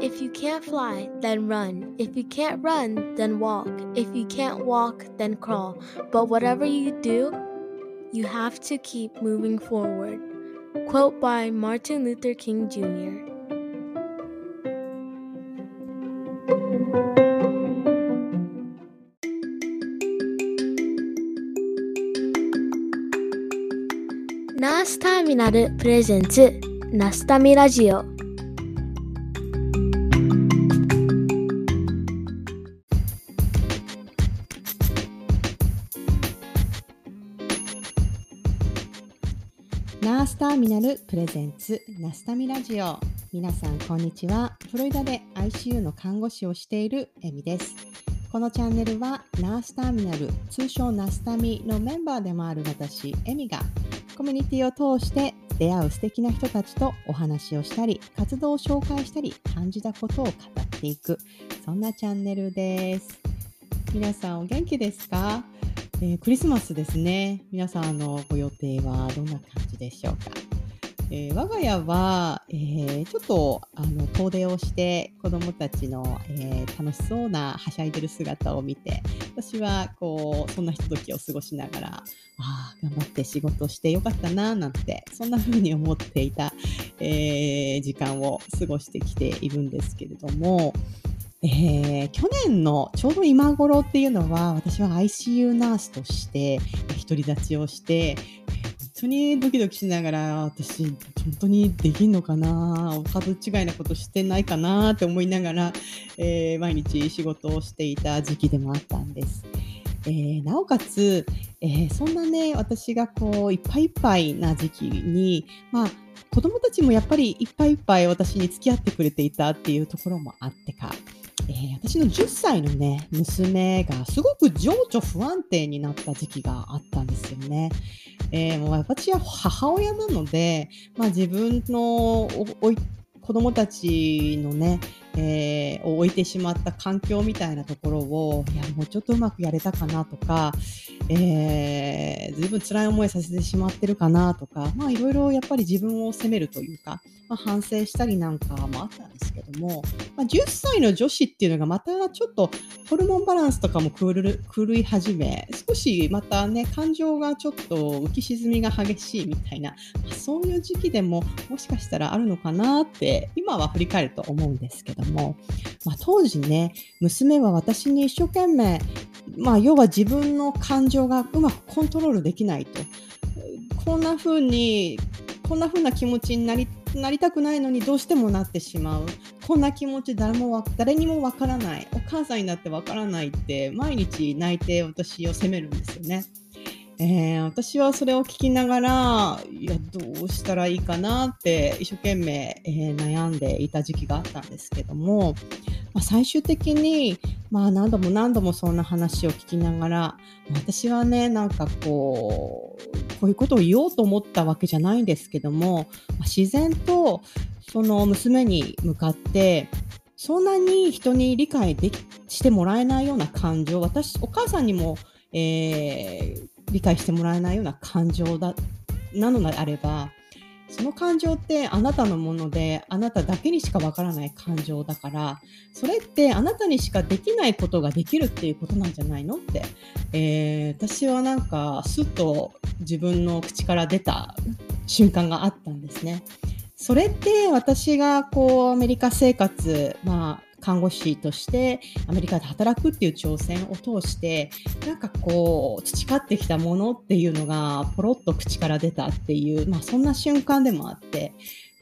If you can't fly, then run. If you can't run, then walk. If you can't walk, then crawl. But whatever you do, you have to keep moving forward. Quote by Martin Luther King Jr. ナルプレゼンツナスタミラジオ。ナースターミナルプレゼンツナスタミラジオ。皆さんこんにちは。フロリダで ICU の看護師をしているエミです。このチャンネルはナースターミナル通称ナスタミのメンバーでもある私エミがコミュニティを通して出会う素敵な人たちとお話をしたり活動を紹介したり感じたことを語っていくそんなチャンネルです皆さんお元気ですか？えー、クリスマスですね。皆さんのご予定はどんな感じでしょうか？えー、我が家は、えー、ちょっとあの遠出をして子どもたちの、え楽しそうなはしゃいでる姿を見て私はこうそんなひとときを過ごしながらああ頑張って仕事してよかったななんてそんな風に思っていた、え時間を過ごしてきているんですけれども、えー、去年のちょうど今頃っていうのは私は ICU ナースとして独り立ちをして当にドキドキしながら私本当にできんのかな？お門違いなことしてないかなって思いながら、えー、毎日仕事をしていた時期でもあったんです。えー、なおかつ、えー、そんなね私がこういっぱいいっぱいな時期に、まあ、子供たちもやっぱりいっぱいいっぱい私に付き合ってくれていたっていうところもあってかえー、私の10歳のね、娘がすごく情緒不安定になった時期があったんですよね。えー、もう私は母親なので、まあ、自分の子供たちのね、えー、を置いてしまった環境みたいなところを、いや、もうちょっとうまくやれたかなとか、えー、ずいぶん辛い思いさせてしまってるかなとか、まあいろいろやっぱり自分を責めるというか、まあ、反省したりなんかもあったんですけども、まあ、10歳の女子っていうのがまたちょっとホルモンバランスとかも狂い始め、少しまたね、感情がちょっと浮き沈みが激しいみたいな、まあ、そういう時期でももしかしたらあるのかなって今は振り返ると思うんですけども、まあ、当時ね、娘は私に一生懸命、まあ、要は自分の感情がうまくコントロールできないと。こんな風に、こんな風な気持ちになりなりたくないのにどうしてもなってしまう。こんな気持ち誰も誰にもわからない。お母さんになってわからないって毎日泣いて私を責めるんですよね。えー、私はそれを聞きながら、いや、どうしたらいいかなって一生懸命、えー、悩んでいた時期があったんですけども、まあ、最終的に、まあ何度も何度もそんな話を聞きながら、私はね、なんかこう、こういうことを言おうと思ったわけじゃないんですけども、ま、自然とその娘に向かって、そんなに人に理解できしてもらえないような感情、私、お母さんにも、えー、理解してもらえないような感情だなのであればその感情ってあなたのものであなただけにしかわからない感情だからそれってあなたにしかできないことができるっていうことなんじゃないのって、えー、私はなんかすっと自分の口から出た瞬間があったんですね。それって私がこうアメリカ生活、まあ看護師としてアメリカで働くっていう挑戦を通してなんかこう培ってきたものっていうのがポロッと口から出たっていう、まあ、そんな瞬間でもあって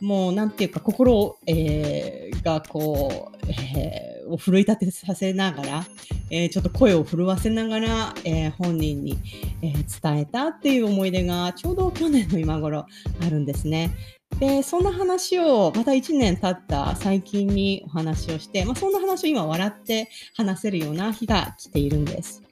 もうなんていうか心、えー、がこう、えー、を奮い立てさせながら、えー、ちょっと声を震わせながら、えー、本人に、えー、伝えたっていう思い出がちょうど去年の今頃あるんですね。で、そんな話をまた1年経った最近にお話をして、まあ、そんな話を今笑って話せるような日が来ているんです。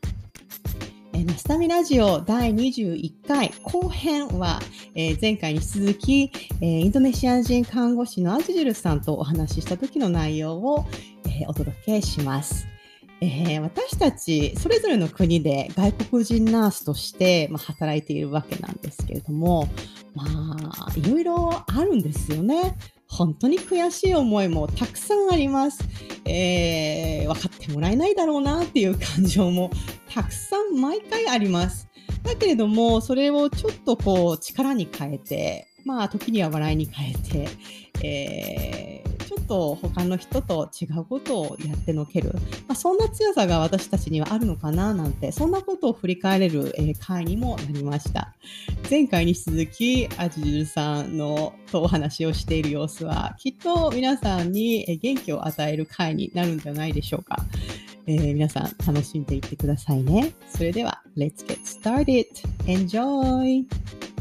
えナスタミラジオ第21回後編は、えー、前回に引き続き、えー、インドネシア人看護師のアジジルさんとお話しした時の内容を、えー、お届けします。えー、私たちそれぞれの国で外国人ナースとして、まあ、働いているわけなんですけれどもまあいろいろあるんですよね。本当に悔しい思いもたくさんあります。えー、分かってもらえないだろうなっていう感情もたくさん毎回あります。だけれども、それをちょっとこう力に変えて、まあ時には笑いに変えて、えー、ちょっと他の人と違うことをやってのける、まあ、そんな強さが私たちにはあるのかななんてそんなことを振り返れる、えー、回にもなりました前回に引き続きアジジルさんのとお話をしている様子はきっと皆さんに元気を与える回になるんじゃないでしょうか、えー、皆さん楽しんでいってくださいねそれでは Let's get started! Enjoy!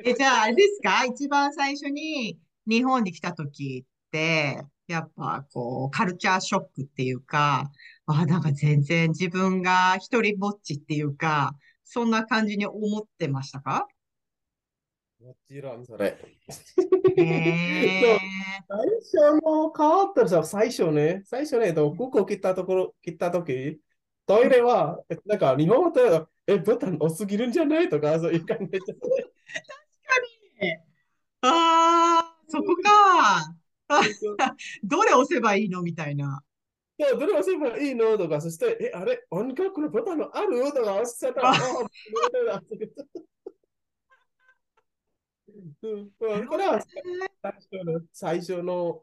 えじゃあ、あれですか？一番最初に日本に来た時って、やっぱこう、カルチャーショックっていうか、あ、なんか全然自分が一人ぼっちっていうか、そんな感じに思ってましたか？もちろんそれ。えー、最初の変わったさ、最初ね、最初ね、服を切ったところ、切ったとき、トイレは、なんか日本語え、ボタン多すぎるんじゃない？とか、そういう感じで。ああ、そこか。どれ押せばいいのみたいな。そう、どれ押せばいいのとか、そして、え、あれ、音楽のボタンある？とか押してたら、ああ、これは最初の、最初の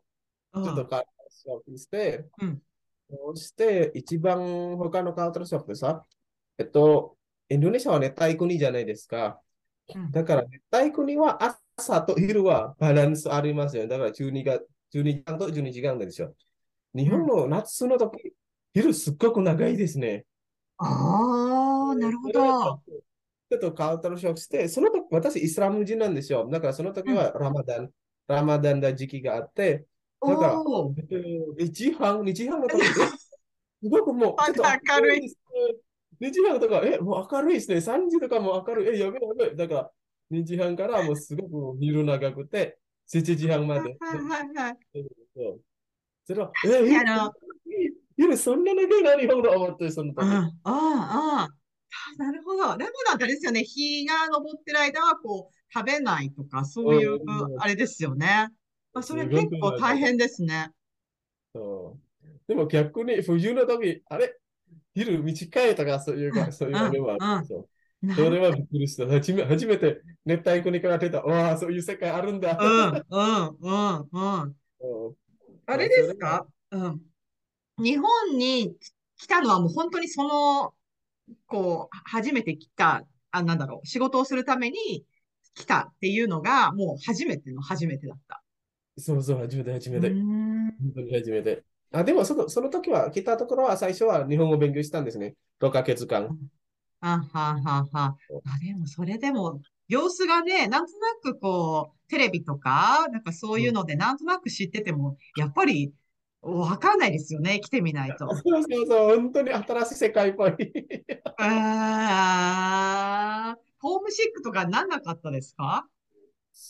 ちょっとカーショックして、うん、そして一番他のカーショックでさ、えっと、インドネシアは熱帯国じゃないですか。だから熱帯国は朝と昼はバランスありますよ。だから12が12時間と12時間ですよ。日本の夏の時、うん、昼すっごく長いですね。ああ、なるほど。ちょっとカウンターショックして、その時、私、イスラム人なんですよ。だからその時はラマダン、うん、ラマダンの時期があって、だから、1時半、2時半の時、すごくもう、ちょっと明るい。2時半とか、え、もう明るいですね。3時とかも明るい。え、やべやべ。だから、2時半からもうすごく昼長くて、7時半まで。はいはいはい。それは、え、夜そんな長いな、日本語思って、その時。ああ、ああ。なるほど。でもなんかですよね、日が昇ってる間はこう食べないとか、そういうあれですよね。まあ、それ結構大変ですね。そうでも逆に冬の時、あれ？昼短いとかそういうか、そういうのはあるんですよ。それはびっくりした。初め初めて熱帯国から出た。わあ、そういう世界あるんだ。うん、うん、うん、うん。あれですか？うん。日本に来たのはもう本当にその、こう、初めて来た、あ、なんだろう、仕事をするために来たっていうのが、もう初めての初めてだった。そうそう、初めて、初めて。本当に初めて。あでもその、その時は、来たところは最初は日本語を勉強したんですね。6ヶ月間。あははは。あ、でも、それでも、様子がね、なんとなくこう、テレビとか、なんかそういうので、なんとなく知ってても、やっぱり、わかんないですよね、来てみないと。そうそうそう、本当に新しい世界っぽい。ああ、ホームシックとかなんなかったですか？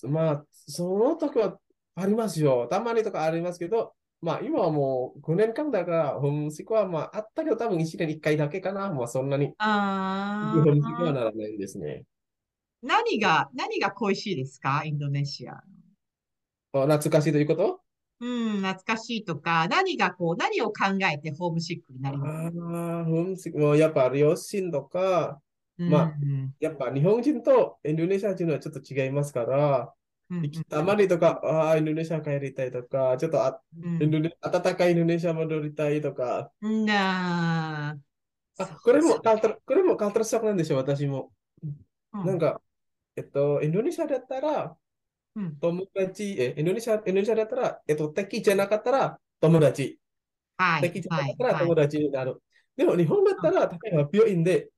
まあ、その時はありますよ。たまにとかありますけど、まあ今はもう5年間だから、ホームシックはまああったけど多分1年1回だけかな。まあそんなに。ああ。ホームシックはならないですね。何が、何が恋しいですか？インドネシア。懐かしいということ？うん、懐かしいとか、何がこう、何を考えてホームシックになります？かああ、ホームシック、もうやっぱ両親とか、まあ、やっぱ日本人とインドネシア人はちょっと違いますから、たまにとか、ああ、インドネシア帰りたいとか、ちょっとあ、うん、インドネ暖かいインドネシア戻りたいとか。なあ、これもカルトこれもカルトショックなんでしょ、私も。うん、なんか、えっと、インドネシアだったら、うん、友達、え、インドネシア、インドネシアだったら、えっと、敵じゃなかったら友達。はい。敵じゃなかったら友達になる。はい、でも、日本だったら、例えば病院で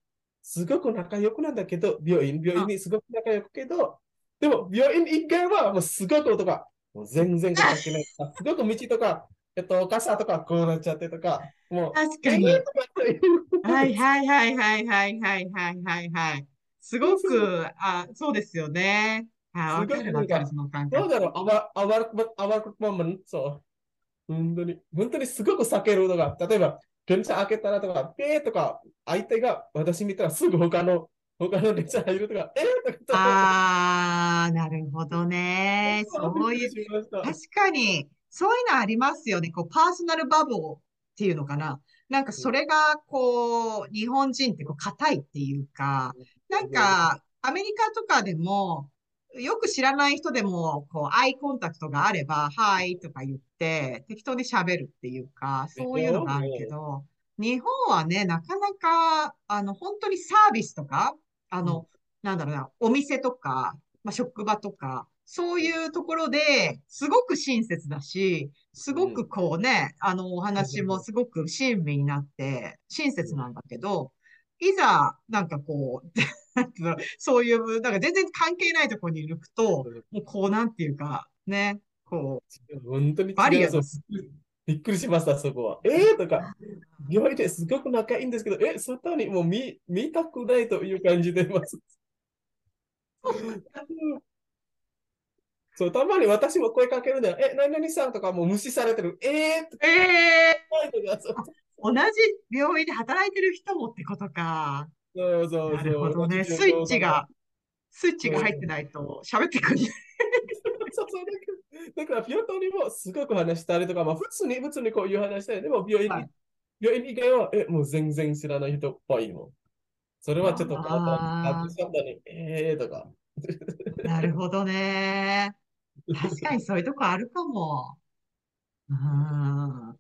すごく仲良くなんだけど、病院、病院にすごく仲良くけど、でも、病院一回はもうすごく音が、もう全然関係ない。すごく道とか、えっと、傘とかこうなっちゃってとか、もう。確かに。はいはいはいはいはいはいはいはいはい。すごく、あ、そうですよね。あ、わかるわかる、その感覚。どうだろう、あわ、あわ、あわくまん、そう。本当に、本当にすごく避けるのが、例えば、電車開けたらとか、ペーとか、相手が私見たらすぐ他の、他の電車入るとか、えーとか。ああ、なるほどね。そういう、確かに、そういうのありますよね。こう、パーソナルバブルっていうのかな。なんかそれが、こう、日本人ってこう、硬いっていうか、なんか、アメリカとかでも、よく知らない人でも、こう、アイコンタクトがあれば、はいとか言って、適当に喋るっていうか、そういうのがあるけど、日本はね、なかなか、あの、本当にサービスとか、あの、なんだろうな、お店とか、まあ、職場とか、そういうところで、すごく親切だし、すごくこうね、あの、お話もすごく親身になって、親切なんだけど、いざ、なんかこう、そういう、なんか全然関係ないところに行くと、もうこうなんていうか、ね、こう、本当にバリアびっくりしました、そこは。えー、とか、病院ですごく仲いいんですけど、え、外にもう見見たくないという感じでます。そう、たまに私も声かけるんだよ。え、何々さんとかもう無視されてる。えー、えー、同じ病院で働いてる人もってことか。そうそうそう。なるほどね。スイッチが、スイッチが入ってないと喋ってくんない。そうそうだから、病棟にもすごく話したりとか、まあ、普通に、普通にこういう話したり、でも病院に、はい、病院以外は、え、もう全然知らない人っぽいもん。それはちょっと変わった。ったに、えーとか。なるほどね。確かにそういうとこあるかも。うん。あ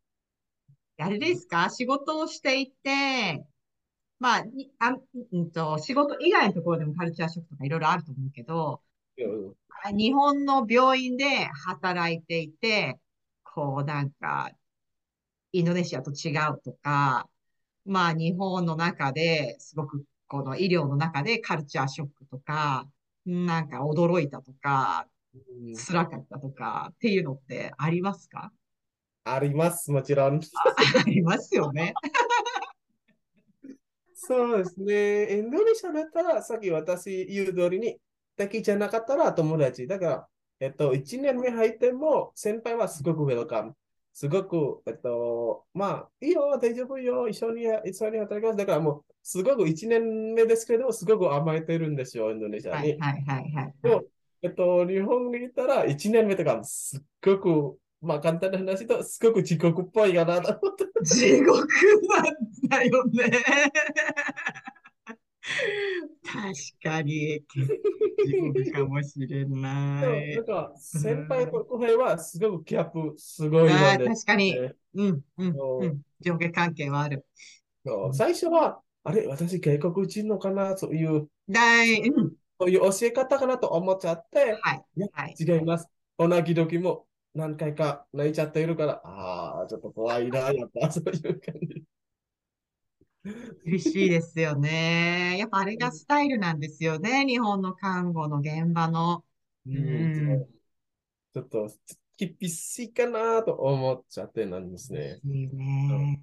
れですか？仕事をしていて、まあ、あうんと、仕事以外のところでもカルチャーショックとかいろいろあると思うけど、日本の病院で働いていて、こうなんか、インドネシアと違うとか、まあ日本の中ですごくこの医療の中でカルチャーショックとか、なんか驚いたとか、辛かったとかっていうのってありますか？あります、もちろん。ありますよね。そうですね。インドネシアだったら、さっき私言う通りに、敵じゃなかったら友達。だから、えっと、1年目入っても、先輩はすごくウェルカム。すごく、えっと、まあ、いいよ、大丈夫よ、一緒に、一緒に働きます。だからもう、すごく1年目ですけど、すごく甘えてるんですよ、インドネシアに。はいはいはい、はい。でも、えっと、日本にいたら1年目とか、すっごく、まあ、簡単な話と、すごく地獄っぽいかなと思って。地獄なんだよね。確かに、地獄かもしれない。なんか、先輩と後輩はすごくギャップ、すごいので、確かに、うん、うん、うん。上下関係はある。最初は、あれ、私外国人のかなという、だい、うん、そういう教え方かなと思っちゃって、はい。はい、違います。同じ時も何回か泣いちゃっているから、ああ、ちょっと怖いな、やっぱ、そういう感じ。厳しいですよね。やっぱあれがスタイルなんですよね。日本の看護の現場の。うん、ちょっと厳しいかなと思っちゃってなんですね。いいね。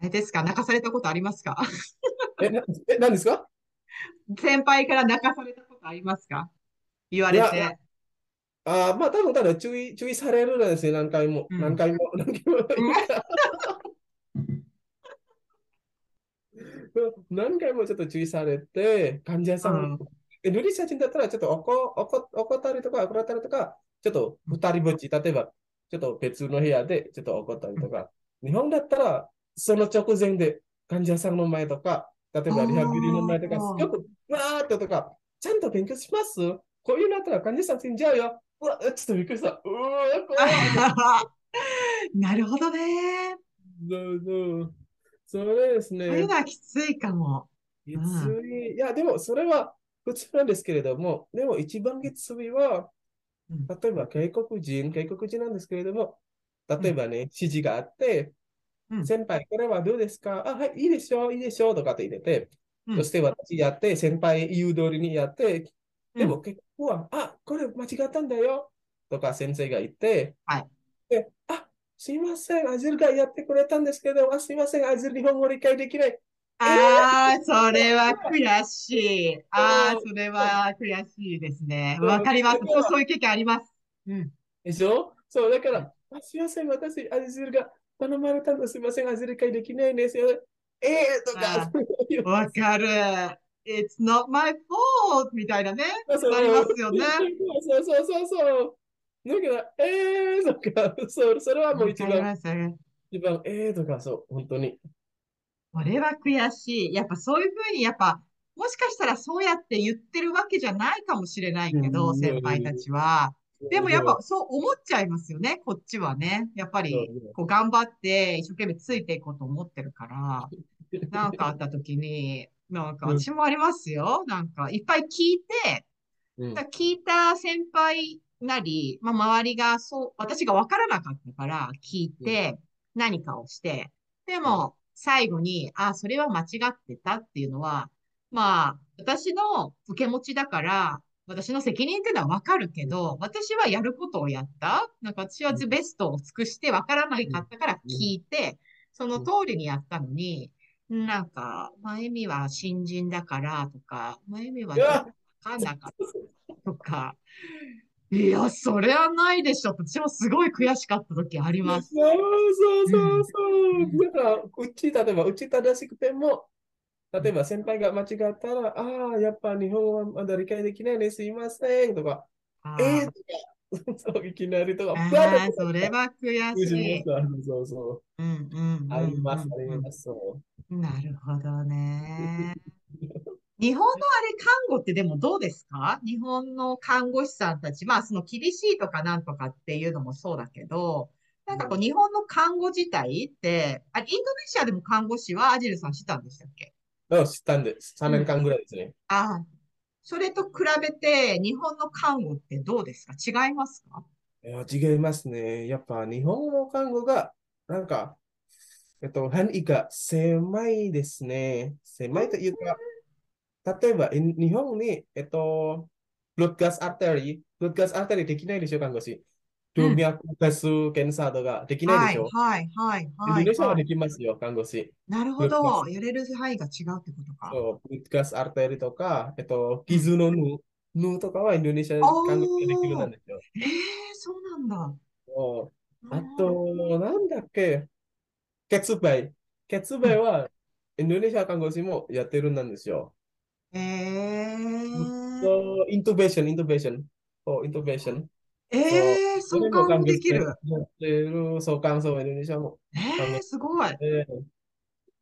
あれですか泣かされたことありますか？え、なえ、何ですか？先輩から泣かされたことありますか？言われて。ああ、まあ多分ただ注意、注意されるんですね、何回も。うん、何回も、何回も。何回もちょっと注意されて、患者さん、うん、ルリシャ人だったらちょっと怒怒怒ったりとか、怒らったりとか、ちょっと二人ぼっち、例えば、ちょっと別の部屋でちょっと怒ったりとか、日本だったら、その直前で患者さんの前とか、例えばリハビリの前とか、よくわーっととか、ちゃんと勉強します？こういうのあったら患者さん死んじゃうよ。うわ、ちょっとびっくりした。うわ、怖い。なるほどね。そうそう。それですね。それはきついかも。きつい。いや、でもそれは普通なんですけれども、でも一番きついは、例えば外国人、外国人なんですけれども、例えばね、指示があって、先輩、これはどうですか？あ、はい、いいでしょう、いいでしょうとかって入れて、そして私やって、先輩言う通りにやって、でも結構は、あ、これ間違ったんだよとか先生が言って、はい、で、あ、すいません、アジルがやってくれたんですけど、あすいません、アジル日本語理解できない。ああ、それは悔しい。ああ、それは悔しいですね。わかります。そういう経験あります。うん。でしょ？そう、だから、あすいません、私、アジルが頼まれたのすいません、アジル会できないんですよ。ええー、とか。わかる。It's not my fault! みたいなね。そうなりますよね。そうそうそうそう。だから、ええー、とか、そう、それはもう一番、一番、ええー、とか、そう、本当に。これは悔しい。やっぱそういうふうに、やっぱ、もしかしたらそうやって言ってるわけじゃないかもしれないけど、先輩たちは。でもやっぱそう思っちゃいますよね、こっちはね。やっぱり、こう頑張って一生懸命ついていこうと思ってるから、なんかあった時に、なんか私もありますよ。なんかいっぱい聞いて、聞いた先輩なり、まあ周りがそう、私がわからなかったから聞いて、何かをして、でも、最後に、あ、それは間違ってたっていうのは、まあ、私の受け持ちだから、私の責任っていうのはわかるけど、私はやることをやった。なんか私はベストを尽くしてわからないかったから聞いて、その通りにやったのに、なんか、まゆみは新人だからとか、まゆみはわかんなかったとか、いや、それはないでしょ。私もすごい悔しかった時あります。そうそうそうそう。うん、だから、うち、例えば、うち正しくても、例えば先輩が間違ったら、ああ、やっぱ日本はまだ理解できないね、すいませんとか、えー、とか、そういきなりとか、あそれは悔しい。そうそう。うんうん。あります、あります。なるほどね。日本のあれ、看護ってでもどうですか？日本の看護師さんたち、まあその厳しいとかなんとかっていうのもそうだけど、なんかこう日本の看護自体って、あインドネシアでも看護師はアジルさんしたんでしたっけ？うん、知ったんです。3年間ぐらいですね。うん、ああ。それと比べて日本の看護ってどうですか？違いますか？いや違いますね。やっぱ日本の看護が、なんか、えっと、範囲が狭いですね。狭いというか、例えば、日本に、えっと、ブロッドガスアータリー、ブロッドガスアータリーできないでしょ、看護師。動脈ガス検査とかできないでしょ？はい、はい、はい。インドネシアはできますよ、看護師。なるほど。やれる範囲が違うってことか。そう、 blood gas artery とか、えっと、傷の縫う、とかはインドネシアで看護師ができるなんですよ。ええー、そうなんだ。そうあと、なんだっけ、血培。血培は、インドネシア看護師もやってるんですよ。ええー。そう、 intubation、intubation。そう、イントベーション。ええー、相関もできる。相関そう、インドネシアも。ええー、すごい。えー、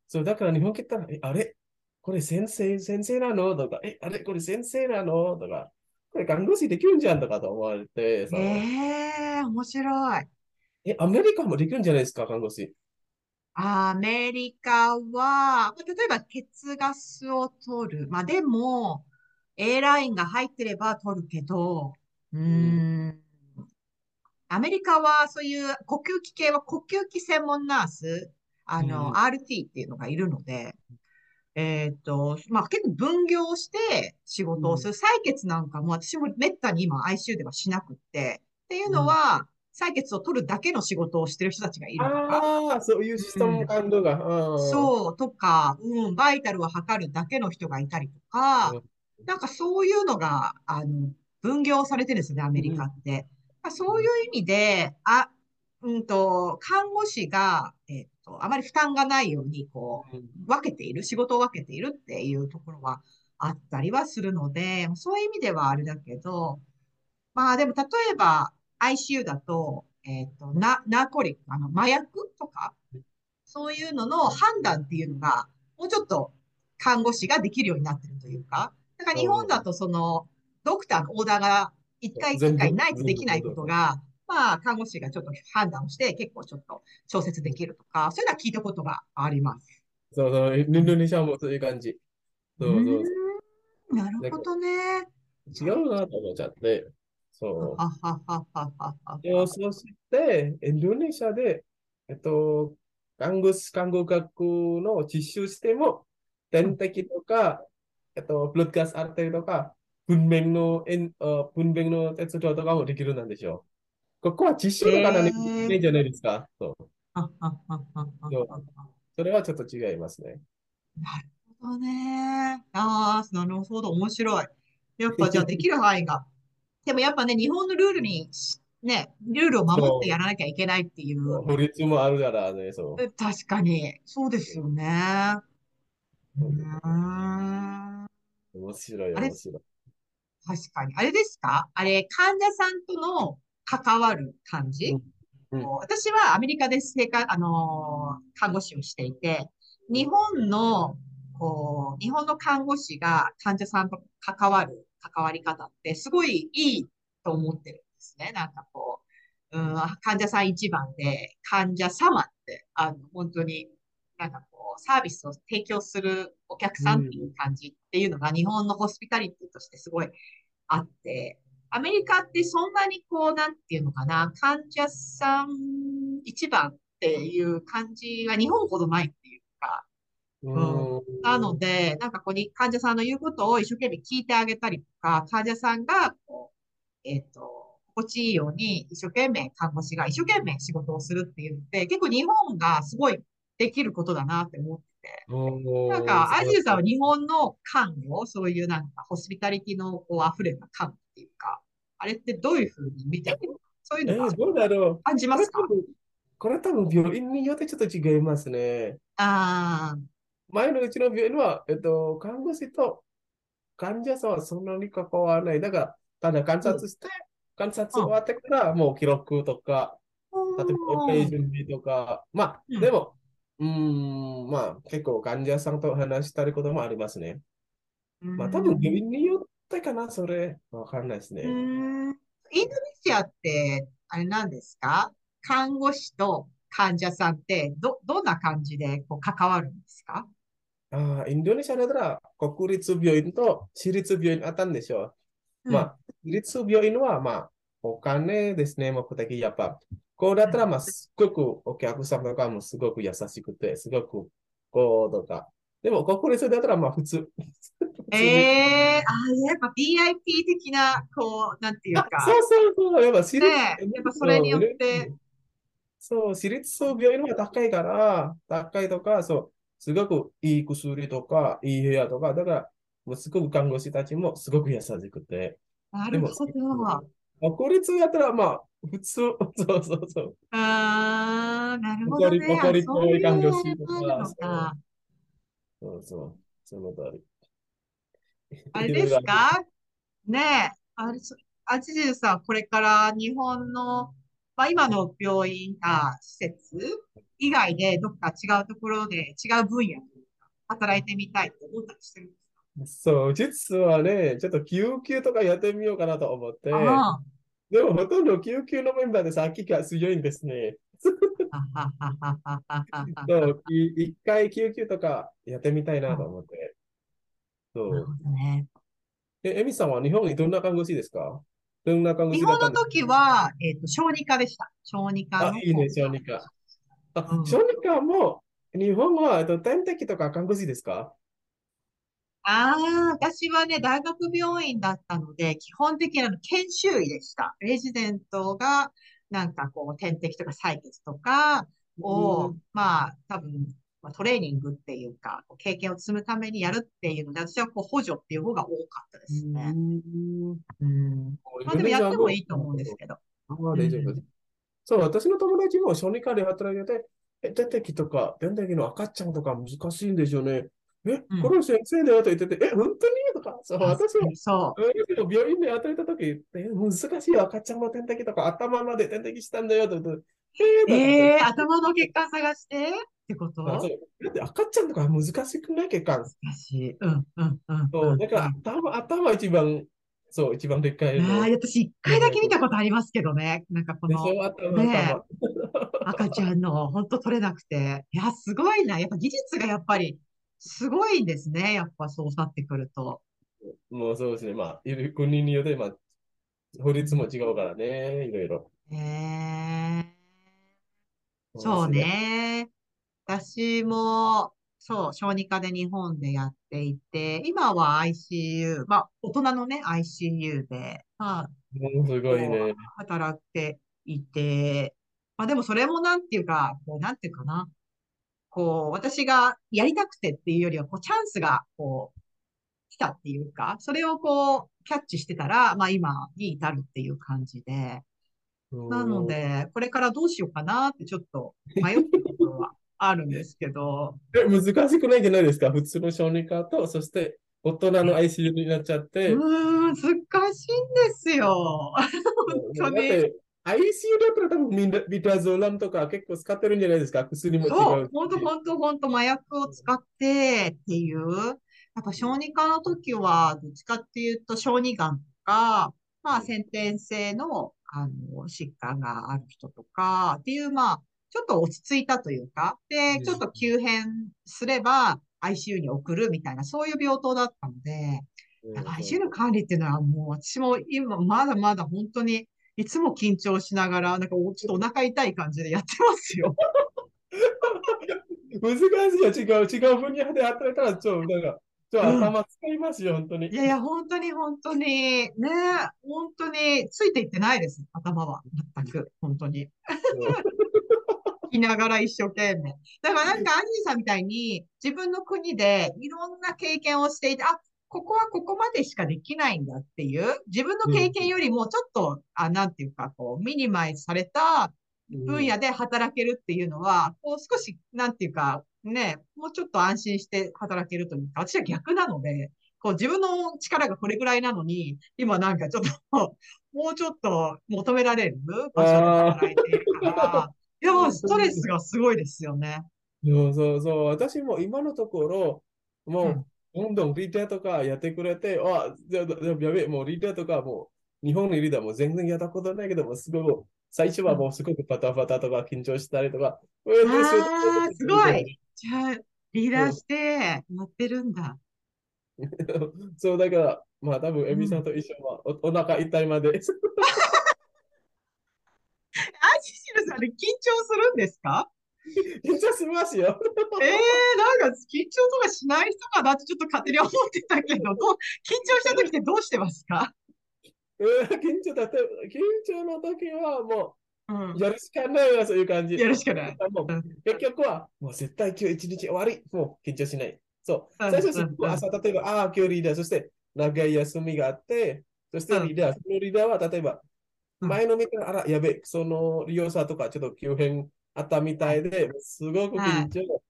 そう、だから日本来たら、え、あれ？これ先生、先生なの？とか、え、あれ？これ先生なの？とか、これ看護師できるんじゃんとかと思われてええー、面白い。え、アメリカもできるんじゃないですか、看護師。アメリカは、例えば血ガスを取る。まあでも、A ラインが入ってれば取るけど、うん、アメリカはそういう呼吸器系は呼吸器専門ナース、あの、うん、RT っていうのがいるので、えっ、と、まあ、結構分業して仕事をする。採血なんかも私もめったに今 ICU ではしなくって、っていうのは、採血を取るだけの仕事をしてる人たちがいるとか。ああ、そういうシステム感度が。うん、そう、とか、うん、バイタルを測るだけの人がいたりとか、うん、なんかそういうのが、あの、分業されてるんですよね、アメリカって。そういう意味で、あ、うんと、看護師が、えっ、と、あまり負担がないように、こう、分けている、仕事を分けているっていうところはあったりはするので、そういう意味ではあれだけど、まあでも例えば ICU だと、えっ、と、ナ、ナーコリック、あの、麻薬とか、そういうのの判断っていうのが、もうちょっと看護師ができるようになってるというか、だから日本だとその、ドクターのオーダーが一回一回ないとできないことが、まあ、看護師がちょっと判断をして、結構ちょっと調節できるとか、そういうのは聞いたことがあります。そうそう、インドネシアもそういう感じ。そうそうなるほどね。違うなと思っちゃって。そう。はははははは。そして、インドネシアで、えっと、看護師、看護学の実習しても、点滴とか、えっと、ブロッドガスあったりとか、文面の、文面の鉄道とかもできるなんでしょう。ここは実習の方にいいじゃないですか。そう。それはちょっと違いますね。なるほどね。ああ、なるほど。面白い。やっぱじゃあできる範囲が。でもやっぱね、日本のルールに、ね、ルールを守ってやらなきゃいけないっていう。法律もあるからね、そう。確かに。そうですよね。うん。面白い、面白い。確かに。あれですか？あれ、患者さんとの関わる感じ、うん、私はアメリカで生活、あのー、看護師をしていて、日本の、こう、日本の看護師が患者さんと関わる関わり方ってすごいいいと思ってるんですね。なんかこう、うん、患者さん一番で、患者様って、あの、本当になんかこう、サービスを提供するお客さんっていう感じっていうのが日本のホスピタリティとしてすごいあって、アメリカってそんなにこう、なんていうのかな、患者さん一番っていう感じは日本ほどないっていうか、うん、なので、なんかこう患者さんの言うことを一生懸命聞いてあげたりとか、患者さんがこう、えっ、ー、と、心地いいように一生懸命看護師が一生懸命仕事をするっていうので、結構日本がすごいできることだなって思ってて。なんか、アジュさんは日本の看護、そういうなんかホスピタリティのこう溢れた看護っていうか、あれってどういうふうに見てる？そういうのが、どうだろう感じますか？これ多分病院によってちょっと違いますね。ああ。前のうちの病院は、えっと、看護師と患者さんはそんなに関わらない。だから、ただ観察して、うん、観察終わってからもう記録とか、例えばページ準備とか、まあ、うん、でも、うん、まあ、結構患者さんと話したりこともありますね。まあ、多分病院によってかな、それ。わかんないですね。インドネシアって、あれなんですか？看護師と患者さんってど、どんな感じでこう関わるんですか？あインドネシアだったら国立病院と私立病院あったんでしょう。まあ、私立病院は、まあ、お金ですね、目的やっぱ。こうだったら、まあ、すごくお客さんとかもすごく優しくて、すごくこうとか。でも、国立だったら、まあ、普通。ええー、あやっぱ VIP 的な、こう、なんていうか。そうそうそう、やっぱ私立、ね、やっぱそれによって。そう、私立病院は高いから、高いとか、そう、すごくいい薬とか、いい部屋とか、だから、もうすごく看護師たちもすごく優しくて。なるほど。国立やったら、まあ、普通、そうそうそう。ああ、なるほど、ね。怒り、怒り看護師とか。そうそう、その通り。あれですか？ねえ、あれ、あちじさん、これから日本の、まあ、今の病院、あ、施設以外でどっか違うところで違う分野で働いてみたいと思ったりしてるんですか？そう、実はね、ちょっと救急とかやってみようかなと思って。でも、ほとんど救急のメンバーでさっきから強いんですね。そう一回救急とかやってみたいなと思って。そう。ね、え、エミさんは日本にどんな看護師ですか？どんな看護師日本の時は、えっ、ー、と、小児科でした。小児科あ、いいね、小児科。あ、うん、小児科も、日本は、えっと、点滴とか看護師ですか？ああ、私はね、大学病院だったので、基本的な研修医でした。レジデントが、なんかこう、点滴とか採血とかを、うん、まあ、多分、まあ、トレーニングっていうか、経験を積むためにやるっていうので、私はこう補助っていう方が多かったですね。うん。うん、まあでもやってもいいと思うんですけど。ああ、大丈夫です。そう、私の友達も小児科で働いてて、え、点滴とか、点滴の赤ちゃんとか難しいんでしょうね。え、うん、この先生だよと言ってて、え、本当に？とか、そう、私も、そう。病院で働いた時、え、難しいよ、赤ちゃんの点滴とか、頭まで点滴したんだよと言って、えー、えー、頭の血管探してってこと？だって赤ちゃんとか難しくない血管？難しい。うん、うん、うん。そう、だから頭、頭一番、そう、一番でっかい。ああ、私一回だけ見たことありますけどね。なんかこの、ね、赤ちゃんの本当取れなくて。いや、すごいな。やっぱ技術がやっぱり、すごいんですね。やっぱそうなってくると。もうそうですね。まあ、いる国によって、まあ、法律も違うからね、いろいろ。へえー。そうね。私も、そう、小児科で日本でやっていて、今は ICU、まあ、大人のね、ICU で、まあ、すごいね。働いていて、まあでもそれもなんていうか、こう、なんていうかな。こう、私がやりたくてっていうよりは、こう、チャンスが、こう、来たっていうか、それをこう、キャッチしてたら、まあ今に至るっていう感じで、なので、これからどうしようかなってちょっと迷ってるところはあるんですけど。え、難しくないじゃないですか？普通の小児科と、そして大人の ICU になっちゃって。うん、難しいんですよ。本当に。ICU だったら多分ビタゾーラムとか結構使ってるんじゃないですか？薬も違う。そう、本当本当本当麻薬を使ってっていう。やっぱ小児科の時は、どっちかっていうと小児がんとか、まあ先天性のあの、疾患がある人とか、っていう、まあ、ちょっと落ち着いたというか、で、ちょっと急変すれば ICU に送るみたいな、そういう病棟だったので、ICU の管理っていうのはもう私も今まだまだ本当にいつも緊張しながら、なんかちょっとお腹痛い感じでやってますよ。難しいよ、違う、違う分野で働いたら、ちょっと、なんか、じゃあ頭使いますよ、うん、本当に。いやいや、本当に本当に、ね、本当についていってないです、頭は。全く、本当に。聞き ながら一生懸命。だからなんか、アンジーさんみたいに、自分の国でいろんな経験をしていて、あ、ここはここまでしかできないんだっていう、自分の経験よりもちょっと、あ、なんていうか、こう、ミニマイズされた分野で働けるっていうのは、こう少し、なんていうか、ね、もうちょっと安心して働けるというか、私は逆なので、こう自分の力がこれぐらいなのに、今なんかちょっと もうちょっと求められる場所で働いているから、いや、もうストレスがすごいですよね。そうそうそう。私も今のところ、もう、どんどんリテーとかやってくれて、あ、やべえ、もうリテーとかもう、日本にリーダーも全然やったことないけども、すごい、最初はもうすごくパタパタとか緊張したりとか、ああ、すごいじゃあ、リーダーしてやってるんだ。そう、だから、まあ多分、エミさんと一緒はお,、お腹痛いまで。アジシルさんで緊張するんですか？緊張しますよ。え えー、なんか緊張とかしない人かな？ってちょっと勝手に思ってたけど、ど緊張した時ってどうしてますか？えー、緊張だって、緊張の時はもう、やるしかないわ、そういう感じ。やるしかない。もう結局は、もう絶対今日一日終わり。もう緊張しない。そう。最初、朝、例えば、ああ、今日リーダー、そして長い休みがあって、そしてリーダー、そのリーダーは、例えば、前の見たら、あら、やべ、その利用者とかちょっと急変あったみたいで、すごく緊張。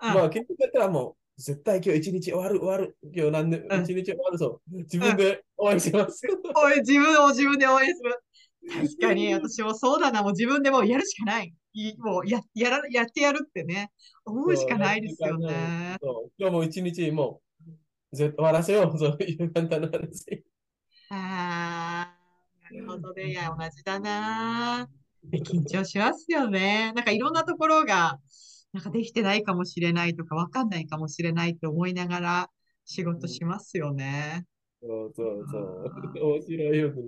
まあ、緊張だったらもう、絶対今日一日終わる、終わる。今日何で、一日終わるそう。自分で応援します。自分を自分で応援する。確かに、私もそうだな、もう自分でもやるしかない。もうややらやってやるってね、思うしかないですよね。今日も一日もう終わらせよう、そういう簡単な話。ああ、なるほどね。いや、同じだな。緊張しますよね。なんかいろんなところが、なんかできてないかもしれないとか、わかんないかもしれないと思いながら仕事しますよね。そうそうそう。面白いよね。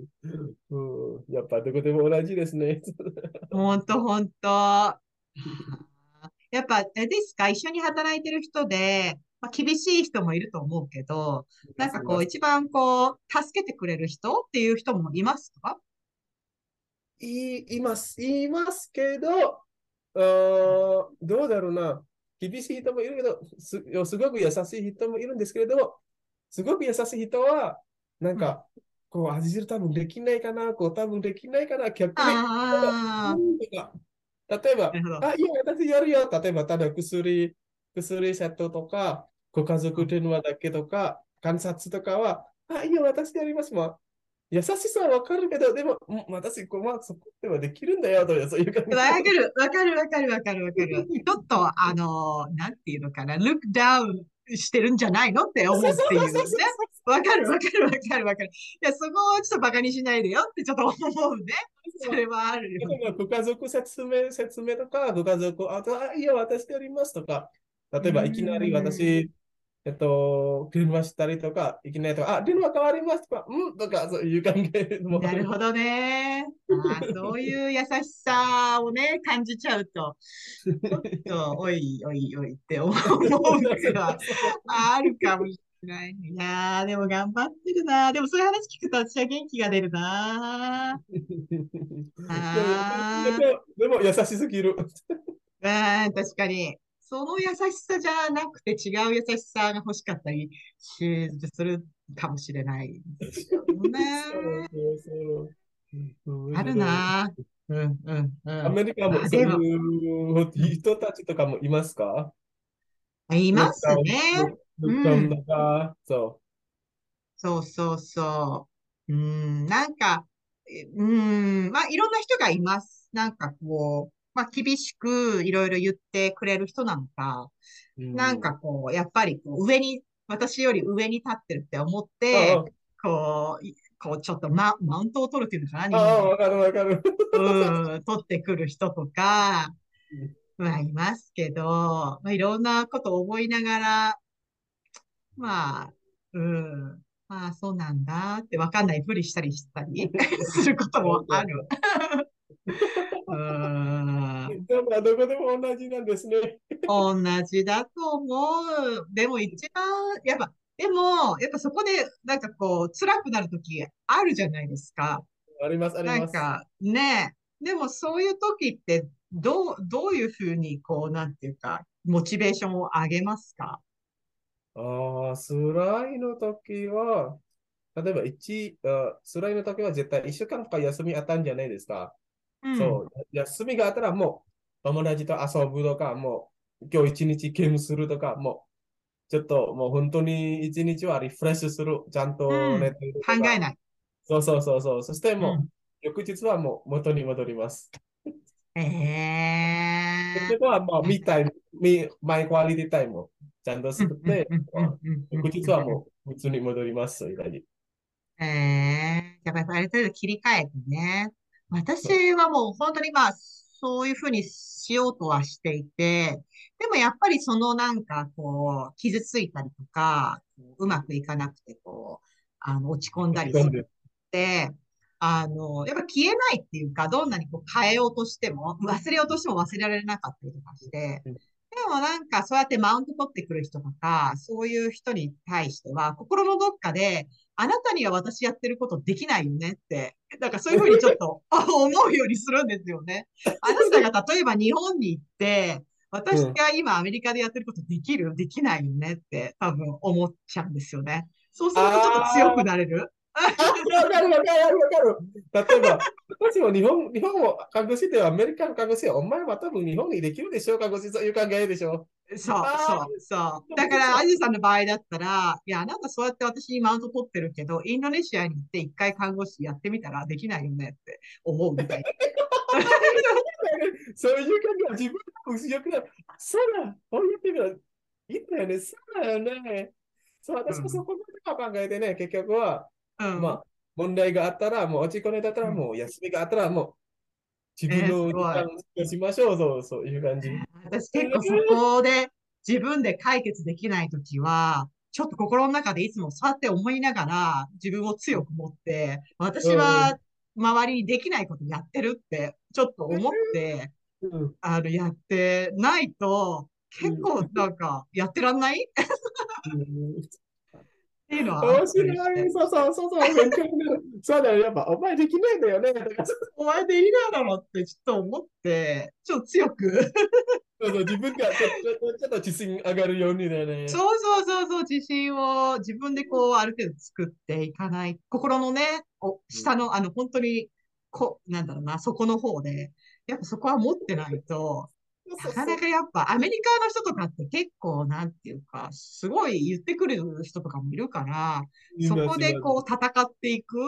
うん、やっぱどこでも同じですね。ほんとほんと。やっぱ、あれですか、一緒に働いてる人で、まあ、厳しい人もいると思うけど、なんかこう、一番こう、助けてくれる人っていう人もいますか？いいます、いますけど、あどうだろうな。厳しい人もいるけどす、すごく優しい人もいるんですけれど、すごく優しい人は、なんか、こう、味汁多分できないかな、こう、多分できないかな、逆に。例えば、あ、いや、私やるよ。例えば、ただ薬、薬セットとか、ご家族電話だけとか、観察とかは、あ、いや、私やりますもん。優しさはわかるけど、でも、私、こう、まあ、そこではできるんだよ、とそういう感じ。わかる、わかる、わかる、わかる、わかる。ちょっと、あの、なんていうのかな、look down してるんじゃないのって思うっていうね。わかるわかるわかるわかる。いや、そこをちょっとバカにしないでよってちょっと 思うね。それはあるよ。ご家族説明、説明とか、ご家族、あと、あ、いや、私でやりますとか、例えばいきなり私、えっと、電話したりとか、いきなりとか、あ、電話変わりますとか、うんとか、そういう関係も。なるほどね。あそういう優しさをね、感じちゃうと、ちょっと、おいおいおいって思うことはあるかもしれない。いやー、でも頑張ってるな。でもそういう話聞くと私は元気が出るな。あでも優しすぎる。うん、確かに。その優しさじゃなくて違う優しさが欲しかったりするかもしれないですよね。あるなうんうんうん。アメリカもそういう人たちとかもいますか？いますね。うん、そうそうそうそう。うん、なんか、うん、まあいろんな人がいます。なんかこう、まあ厳しくいろいろ言ってくれる人なのか、うん、なんかこう、やっぱりこう上に、私より上に立ってるって思って、こう、こうちょっとママウントを取るっていうのかなああ、わかるわかる。うん、取ってくる人とか、まあいますけど、まあいろんなことを思いながら、まあ、うん、まあそうなんだってわかんないふりしたりしたり することもある。うん。どこでも同じなんですね。同じだと思う。でも一番、やっぱでも、やっぱそこで、なんかこう、辛くなるときあるじゃないですか。あります、あります。なんか、ね。でもそういう時って、どう、どういうふうに、こう、なんていうか、モチベーションを上げますか？ああ、辛いの時は、例えば一、あ辛いの時は絶対一週間か休みあったんじゃないですか。うん、そう。休みがあったらもう友達と遊ぶとか、もう今日一日ゲームするとか、もうちょっともう本当に一日はリフレッシュする。ちゃんと寝てる、うん、考えない。そうそうそうそう。そしてもう、うん、翌日はもう元に戻ります。ええー。それはもう、ミタイム、ミ、マイクワリティタイムをちゃんとすって、翌日はもう普通に戻ります、みたいに。ええー。やっぱりある程度切り替えてね。私はもう本当にまあ、そういうふうにしようとはしていて、でもやっぱりそのなんかこう、傷ついたりとか、うまくいかなくてこう、あの、落ち込んだりするって、あの、やっぱ消えないっていうか、どんなにこう変えようとしても、忘れようとしても忘れられなかったりとかして、でもなんかそうやってマウント取ってくる人とか、そういう人に対しては、心のどっかで、あなたには私やってることできないよねって、なんかそういうふうにちょっと 思うようにするんですよね。あなたが例えば日本に行って、私が今アメリカでやってることできる？できないよねって多分思っちゃうんですよね。そうするとちょっと強くなれる？わかるわかるわかる。例えば、私も日本、日本を看護師でアメリカの看護師は、お前は多分日本にできるでしょう、看護師そういう考えでしょ。そう、そう、そう。だから、アジさんの場合だったら、いや、あなたそうやって私にマウント取ってるけど、インドネシアに行って一回看護師やってみたらできないよねって思うみたいな。そういう感じは自分の強くなる。そうだ、こう言ってみるいいんだよね、そうだよね。そう、私もそこまで考えてね、結局は、うん、まあ、問題があったら、もう落ち込んでたら、もう休みがあったら、もう自分の時間をしましょう、そう、そういう感じ。私結構そこで自分で解決できないときは、ちょっと心の中でいつもそうやって思いながら自分を強く持って、私は周りにできないことやってるってちょっと思って、うん、あの、やってないと、結構なんか、やってらんない、っていうのは。面白い。そうそうそうそう。そうだよ。やっぱ、お前できないんだよね。お前できないだろってちょっと思って、ちょっと強く。そうそう、自分がちょっとちょっと自信上がるようにだよね。そうそうそうそう、自信を自分でこう、ある程度作っていかない。心のね、お下の、あの、本当に、こ、なんだろうな、そこの方で、やっぱそこは持ってないと、なかなかやっぱアメリカの人とかって結構なんていうか、すごい言ってくる人とかもいるから、そこでこう戦っていくっ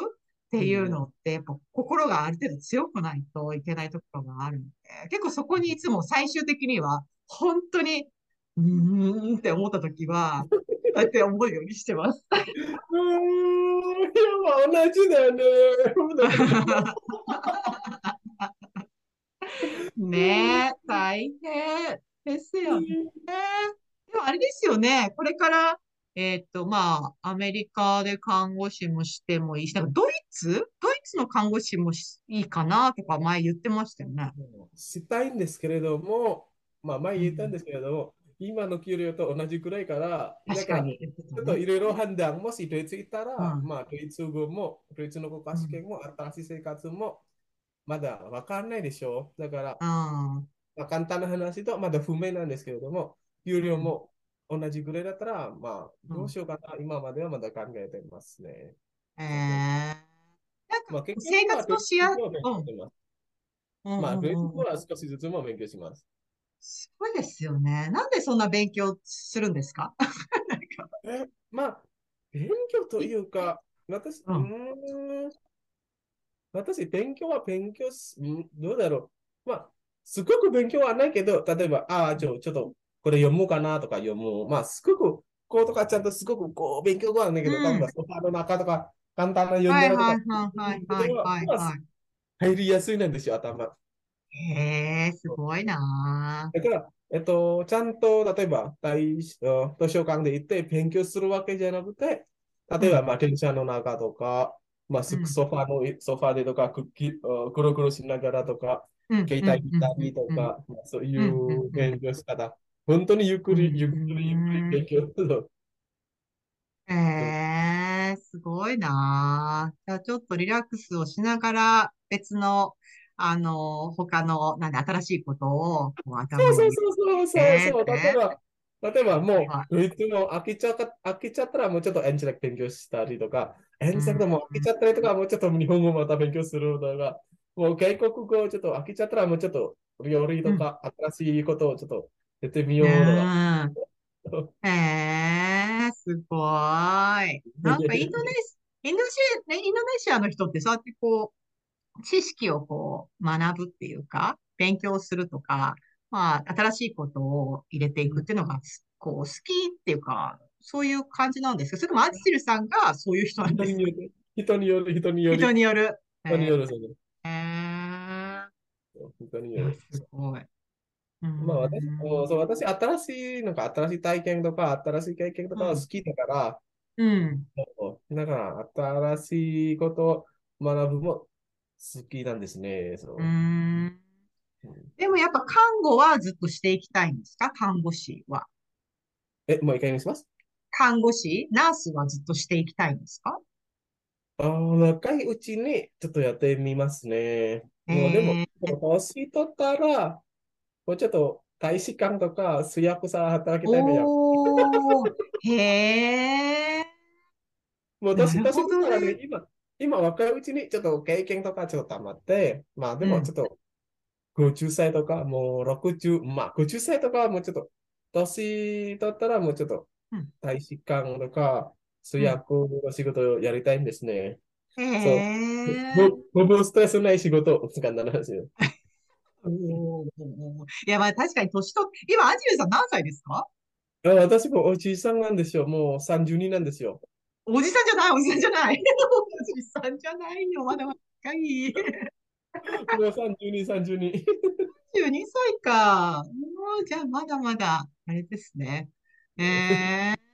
ていうのって、やっぱ心がある程度強くないといけないところがあるんで、結構そこにいつも最終的には、本当に、うーんって思った時は、こうやって思うようにしてます。うーん、いや、同じだよね。ねえ、大変ですよね。でもあれですよね、これから、えっ、と、まあ、アメリカで看護師もしてもいいし、なんかドイツ？ドイツの看護師もいいかな？とか前言ってましたよね。したいんですけれども、まあ前言ったんですけれども、うん、今の給料と同じくらいから、確かに。ちょっといろいろ判断、もしドイツ行ったら、うん、まあドイツ語も、ドイツの国家試験も、新しい生活も、まだわかんないでしょ？う。だから、まあ、簡単な話と、まだ不明なんですけれども、給料も同じぐらいだったら、まあ、どうしようかな、今まではまだ考えてますね。ええまあ、生活のしや、うん。まあ、勉強は少しずつも勉強します。すごいですよね。なんでそんな勉強するんですか？え、まあ、勉強というか、私、うん、ん私、勉強は勉強す、どうだろう。まあ、すごく勉強はないけど、例えば、ああ、ちょ、ちょっと、これ読もうかなとか読もう。まあ、すごく、こうとかちゃんとすごくこう勉強はないけど、うん、例えばソファの中とか、簡単な読んでるとか、はいはいはいはい。入りやすいなんですよ、頭。へえ、すごいな。だから、えっと、ちゃんと、例えば、大図書館で行って勉強するわけじゃなくて、例えば、まあ、電車の中とか、まあ、ソファの、ソファでとか、くきくるくるしながらとか、携帯見たりとか、そういう勉強し方。本当にゆっくり、ゆっくり、ゆっくり勉強する。ええー、すごいな。じゃあちょっとリラックスをしながら別の、あの、他の、なんで、新しいことをこうそうそうそうそうそう。例えば、例えばもう、いつも飽きちゃ飽きちゃったらもうちょっとエンジェラ勉強したりとか、エンジェラも飽きちゃったりとか、もうちょっと日本語また勉強するとか、もう外国語ちょっと飽きちゃったらもうちょっと料理とか、新しいことをちょっとやってみようとか。へえー、すごい。なんかインドネシインドネシア、インドネシアの人ってそうやってこう、知識をこう学ぶっていうか、勉強するとか、まあ、新しいことを入れていくっていうのが、こう、好きっていうか、そういう感じなんですけど、それともアツシルさんがそういう人なんですか人による、人による。人による。人による、ー。人による。すごい。まあ私、そう私、新しいのか、新しい体験とか、新しい経験とか好きだから、うん。だから、新しいことを学ぶも好きなんですね。そううんでもやっぱ看護はずっとしていきたいんですか？看護師は。え、もう一回見せます看護師、ナースはずっとしていきたいんですか？あ若いうちにちょっとやってみますね。もうでも、年取ったら、もうちょっと大使館とか主役さ働きたいのよ。へえ。もう年、年取ったらね、今、今若いうちにちょっと経験とかちょっと溜まって、まあでもちょっと50歳とか、もう60、まあ50歳とかはもうちょっと、年取ったらもうちょっと大使館とか、主役の仕事をやりたいんですね。へえ。そう。ほぼストレスない仕事を掴んだんですよ。いや、まあ確かに年と、今、アジュさん何歳ですか？あ私もおじさんなんですよ。もう32なんですよ。おじさんじゃない、おじさんじゃない。おじさんじゃないよ、まだ若い。もう32、32。32歳か。もう、じゃあまだまだ、あれですね。えー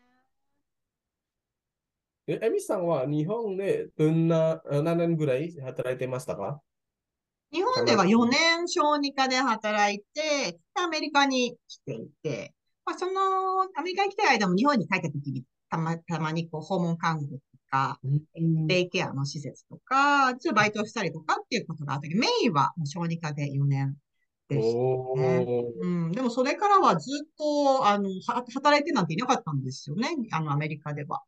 え、エミさんは日本でどんな、何年ぐらい働いてましたか？日本では4年小児科で働いて、アメリカに来ていて、まあ、その、アメリカに来てる間も日本に帰った時にたま、たまにこう訪問看護とか、デイケアの施設とか、ちょっとバイトしたりとかっていうことがあったけど、メインは小児科で4年でしたね。うん、でもそれからはずっと、あの、働いてなんていなかったんですよね。あの、アメリカでは。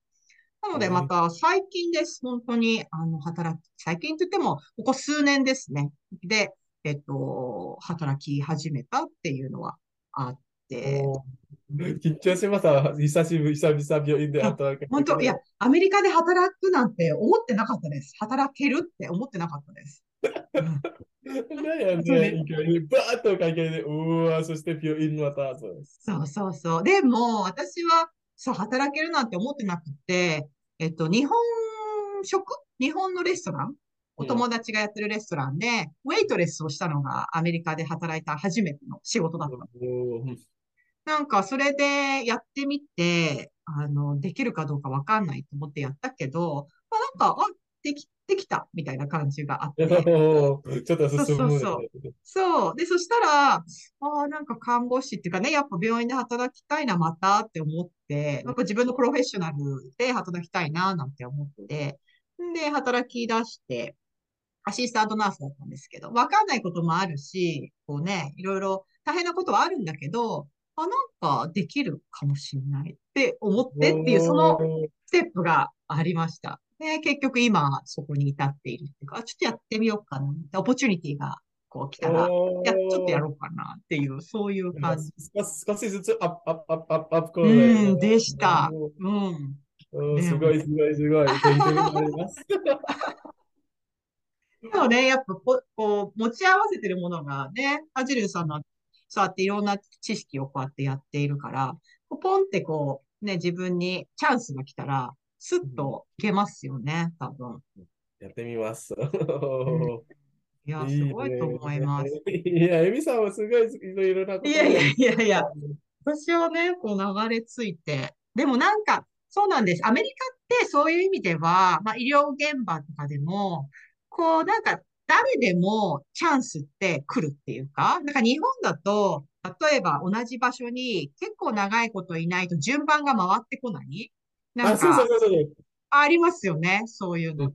なので、また最近です。本当に、あの、働き、最近といっても、ここ数年ですね。で、えっと、働き始めたっていうのはあって。緊張しました。久しぶり、久々病院で働く。本当、いや、アメリカで働くなんて思ってなかったです。働けるって思ってなかったです。なん やね、バーッと会計で、うわ、そして病院また。そうそうそう。でも、私は、そう、働けるなんて思ってなくて、えっと、日本食？日本のレストラン？お友達がやってるレストランで、ウェイトレスをしたのがアメリカで働いた初めての仕事だった。なんか、それでやってみて、あの、できるかどうかわかんないと思ってやったけど、まあ、なんか、あ、できできたみたいな感じがあって。ちょっと進む。そうそうそう。そう。で、そしたら、ああ、なんか看護師っていうかね、やっぱ病院で働きたいな、またって思って、なんか自分のプロフェッショナルで働きたいな、なんて思って、で、働き出して、アシスタントナースだったんですけど、わかんないこともあるし、こうね、いろいろ大変なことはあるんだけど、あ、なんかできるかもしれないって思ってっていう、そのステップがありました。で、結局今そこに至っているっていうか、あ、ちょっとやってみようかな。オポチュニティがこう来たら、や、ちょっとやろうかなっていう、そういう感じ。少しずつアップアップアップアップアップうん、でした。うん。すごいすごいすごい。でもね、やっぱここう持ち合わせてるものがね、アジジルさんのそうやっていろんな知識をこうやってやっているから、ポンってこうね、自分にチャンスが来たら、スッといけますよね、多分。やってみます。うんいや、すごいと思います。いや、エミさんはすごいいろいろなこと。いやいやいやいや、私はね、こう流れ着いて、でもなんか、そうなんです。アメリカってそういう意味では、まあ医療現場とかでも、こうなんか誰でもチャンスって来るっていうか、なんか日本だと、例えば同じ場所に結構長いこといないと順番が回ってこない？なんか、ありますよね、そういうの。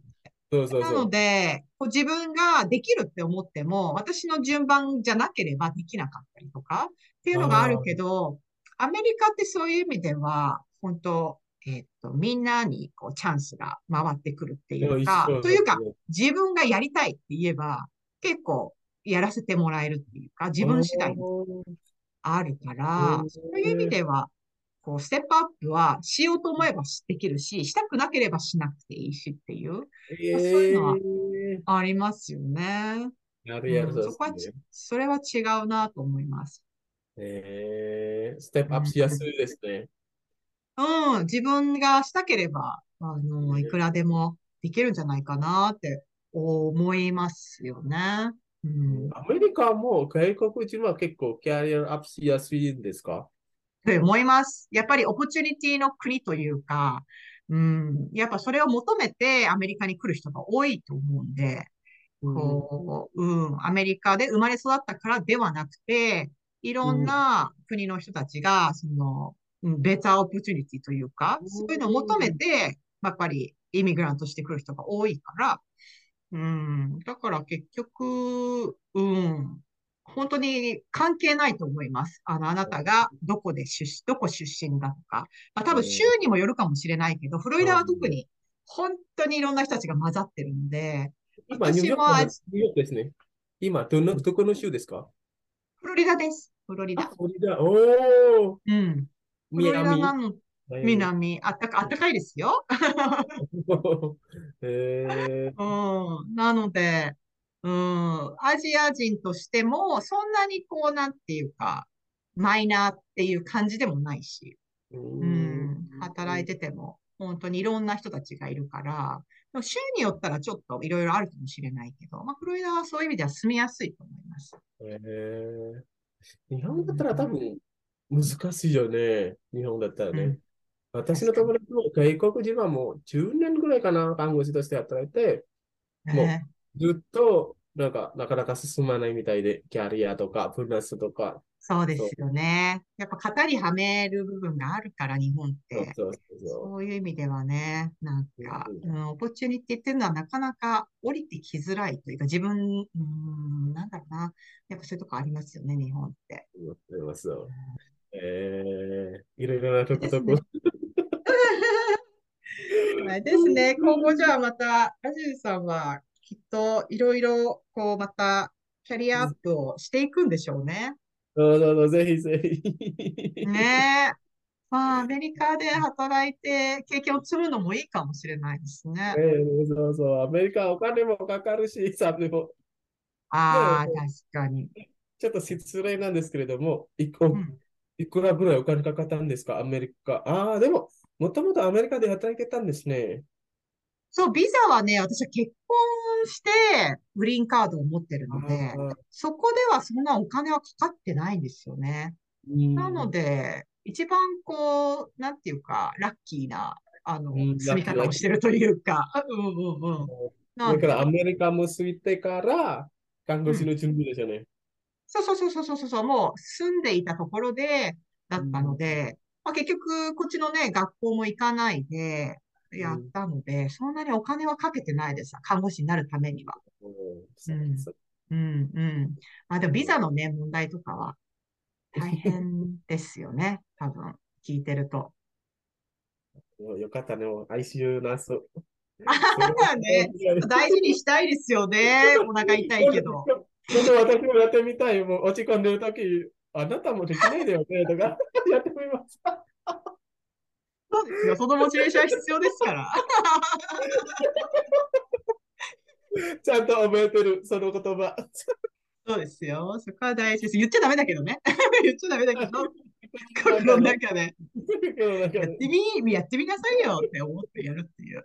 そうそうそう。なので、こう自分ができるって思っても、私の順番じゃなければできなかったりとかっていうのがあるけど、アメリカってそういう意味では、本当えっと、みんなにこうチャンスが回ってくるっていうか、というか、自分がやりたいって言えば、結構やらせてもらえるっていうか、自分次第あるから、そういう意味では、こう、ステップアップはしようと思えばできるし、したくなければしなくていいしっていう、えー、そういうのはありますよね。やるやる、うん、そこは、それは違うなと思います。えー、ステップアップしやすいですね。うん、自分がしたければ、あの、いくらでもできるんじゃないかなって思いますよね。うん、アメリカも外国人は結構キャリアアップしやすいんですか？と思います。やっぱりオポチュニティの国というか、うん、やっぱそれを求めてアメリカに来る人が多いと思うんで、こう、うん、アメリカで生まれ育ったからではなくて、いろんな国の人たちが、その、ベターオプチュニティというか、そういうのを求めて、やっぱりイミグラントしてくる人が多いから、うん、だから結局、うん、本当に関係ないと思います。あの、あなたがどこで出身、どこ出身だとか。まあ、多分州にもよるかもしれないけど、フロリダは特に本当にいろんな人たちが混ざってるんで、今、ニューヨークですね。今、どの、どこの州ですか？フロリダです。フロリダ。フロリダ。おお。うん。南。南、あったか、あったかいですよ。えー、うん、なので、うん、アジア人としても、そんなにこう、なんていうか、マイナーっていう感じでもないし、うん、働いてても、本当にいろんな人たちがいるから、州によったらちょっといろいろあるかもしれないけど、まあ、フロリダはそういう意味では住みやすいと思います。えー、日本だったら多分難しいよね。日本だったらね。うん、私の友達も外国人はもう10年ぐらいかな、看護師として働いて、もうずっとなんかなかなか進まないみたいで、キャリアとか、プラスとか。そうですよね。やっぱ型にはめる部分があるから、日本って。そういう意味ではね、なんか、うん、オポチュニティっていうのはなかなか降りてきづらいというか、自分、うん、なんだろうな。やっぱそういうとこありますよね、日本って。ありますよ。えー、いろいろなとことこ。ですね。今後じゃあまた、ラジルさんはきっといろいろ、こう、また、キャリアアップをしていくんでしょうね。そうそうそう、ぜひぜひ。ねえ。まあ、アメリカで働いて経験を積むのもいいかもしれないですね。えー、そうそう、アメリカお金もかかるし、さ、でも。ああ、確かに。ちょっと失礼なんですけれども、一個、うん、いくらぐらいお金かかったんですか？アメリカ。ああ、でも、もともとアメリカで働いてたんですね。そう、ビザはね、私は結婚して、グリーンカードを持ってるので、そこではそんなお金はかかってないんですよね。なので、一番こう、なんていうか、ラッキーな、あの、住み方をしてるというか、うんうんうん。だからアメリカも過ぎてから、看護師の準備ですよね。そうそうそうそうそうそう、もう住んでいたところで、だったので、まあ、結局、こっちのね、学校も行かないで、やったので、そんなにお金はかけてないです。看護師になるためには。うん、うん、うん。まあでもビザのね、問題とかは、大変ですよね。多分、聞いてると。よかったね、ICU ナース。ね、大事にしたいですよね。お腹痛いけど。ちょっと私もやってみたい。もう落ち込んでるとき、あなたもできないだよねとか やってみます。そうですよ。そのモチベーションは必要ですから。ちゃんと覚えてる、その言葉。そうですよ。そこは大事です。言っちゃダメだけどね。言っちゃダメだけど、心の中で。やってみ、やってみなさいよって思ってやるっていう。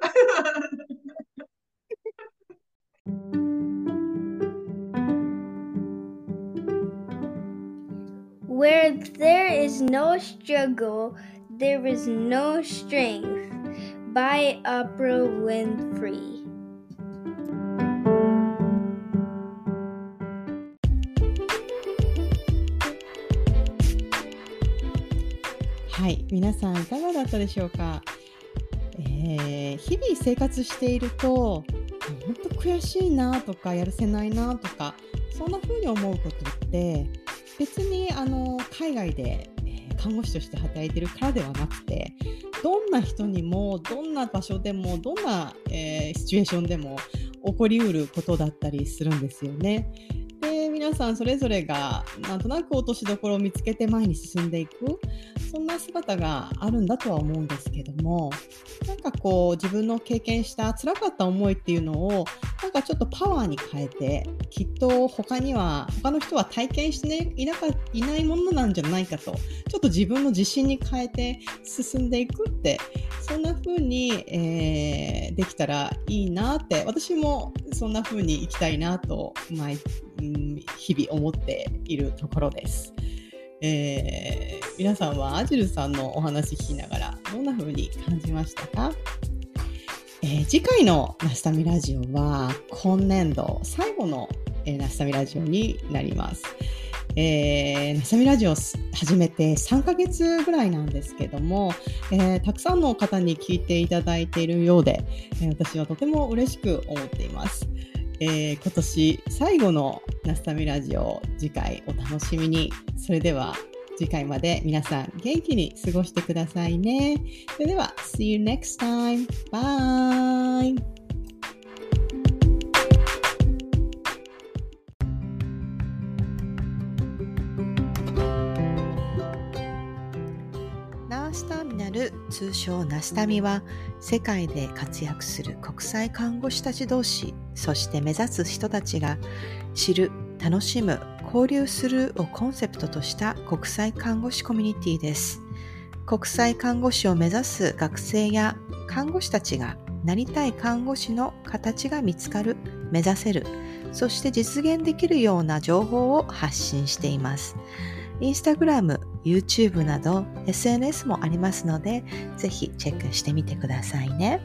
Where there is no struggle, there is no strength. By Oprah Winfrey. はい皆さんいかがだったでしょうか、えー、日々生活していると本当悔しいなとかやるせないなとかそんな風に思うことって別にあの海外で看護師として働いてるからではなくてどんな人にもどんな場所でもどんな、えー、シチュエーションでも起こりうることだったりするんですよね。で皆さんそれぞれがなんとなく落としどころを見つけて前に進んでいくそんな姿があるんだとは思うんですけどもなんかこう自分の経験した辛かった思いっていうのをなんかちょっとパワーに変えてきっと他には他の人は体験して、ね、いなかいないものなんじゃないかとちょっと自分の自信に変えて進んでいくってそんな風に、えー、できたらいいなって私もそんな風にいきたいなと毎日々思っているところです。えー、皆さんはアジルさんのお話聞きながらどんな風に感じましたか、えー、次回のナスタミラジオは今年度最後の、えー、ナスタミラジオになります。えー、ナスタミラジオ始めて3ヶ月ぐらいなんですけども、えー、たくさんの方に聞いていただいているようで、えー、私はとても嬉しく思っています。えー、今年最後のナスタミラジオ次回お楽しみに。それでは次回まで皆さん元気に過ごしてくださいね。それでは See you next time. Bye! スタミナル通称ナスタミは世界で活躍する国際看護師たち同士そして目指す人たちが知る楽しむ交流するをコンセプトとした国際看護師コミュニティです。国際看護師を目指す学生や看護師たちがなりたい看護師の形が見つかる目指せる。そして実現できるような情報を発信しています。インスタグラム、YouTube など SNS もありますので、ぜひチェックしてみてくださいね。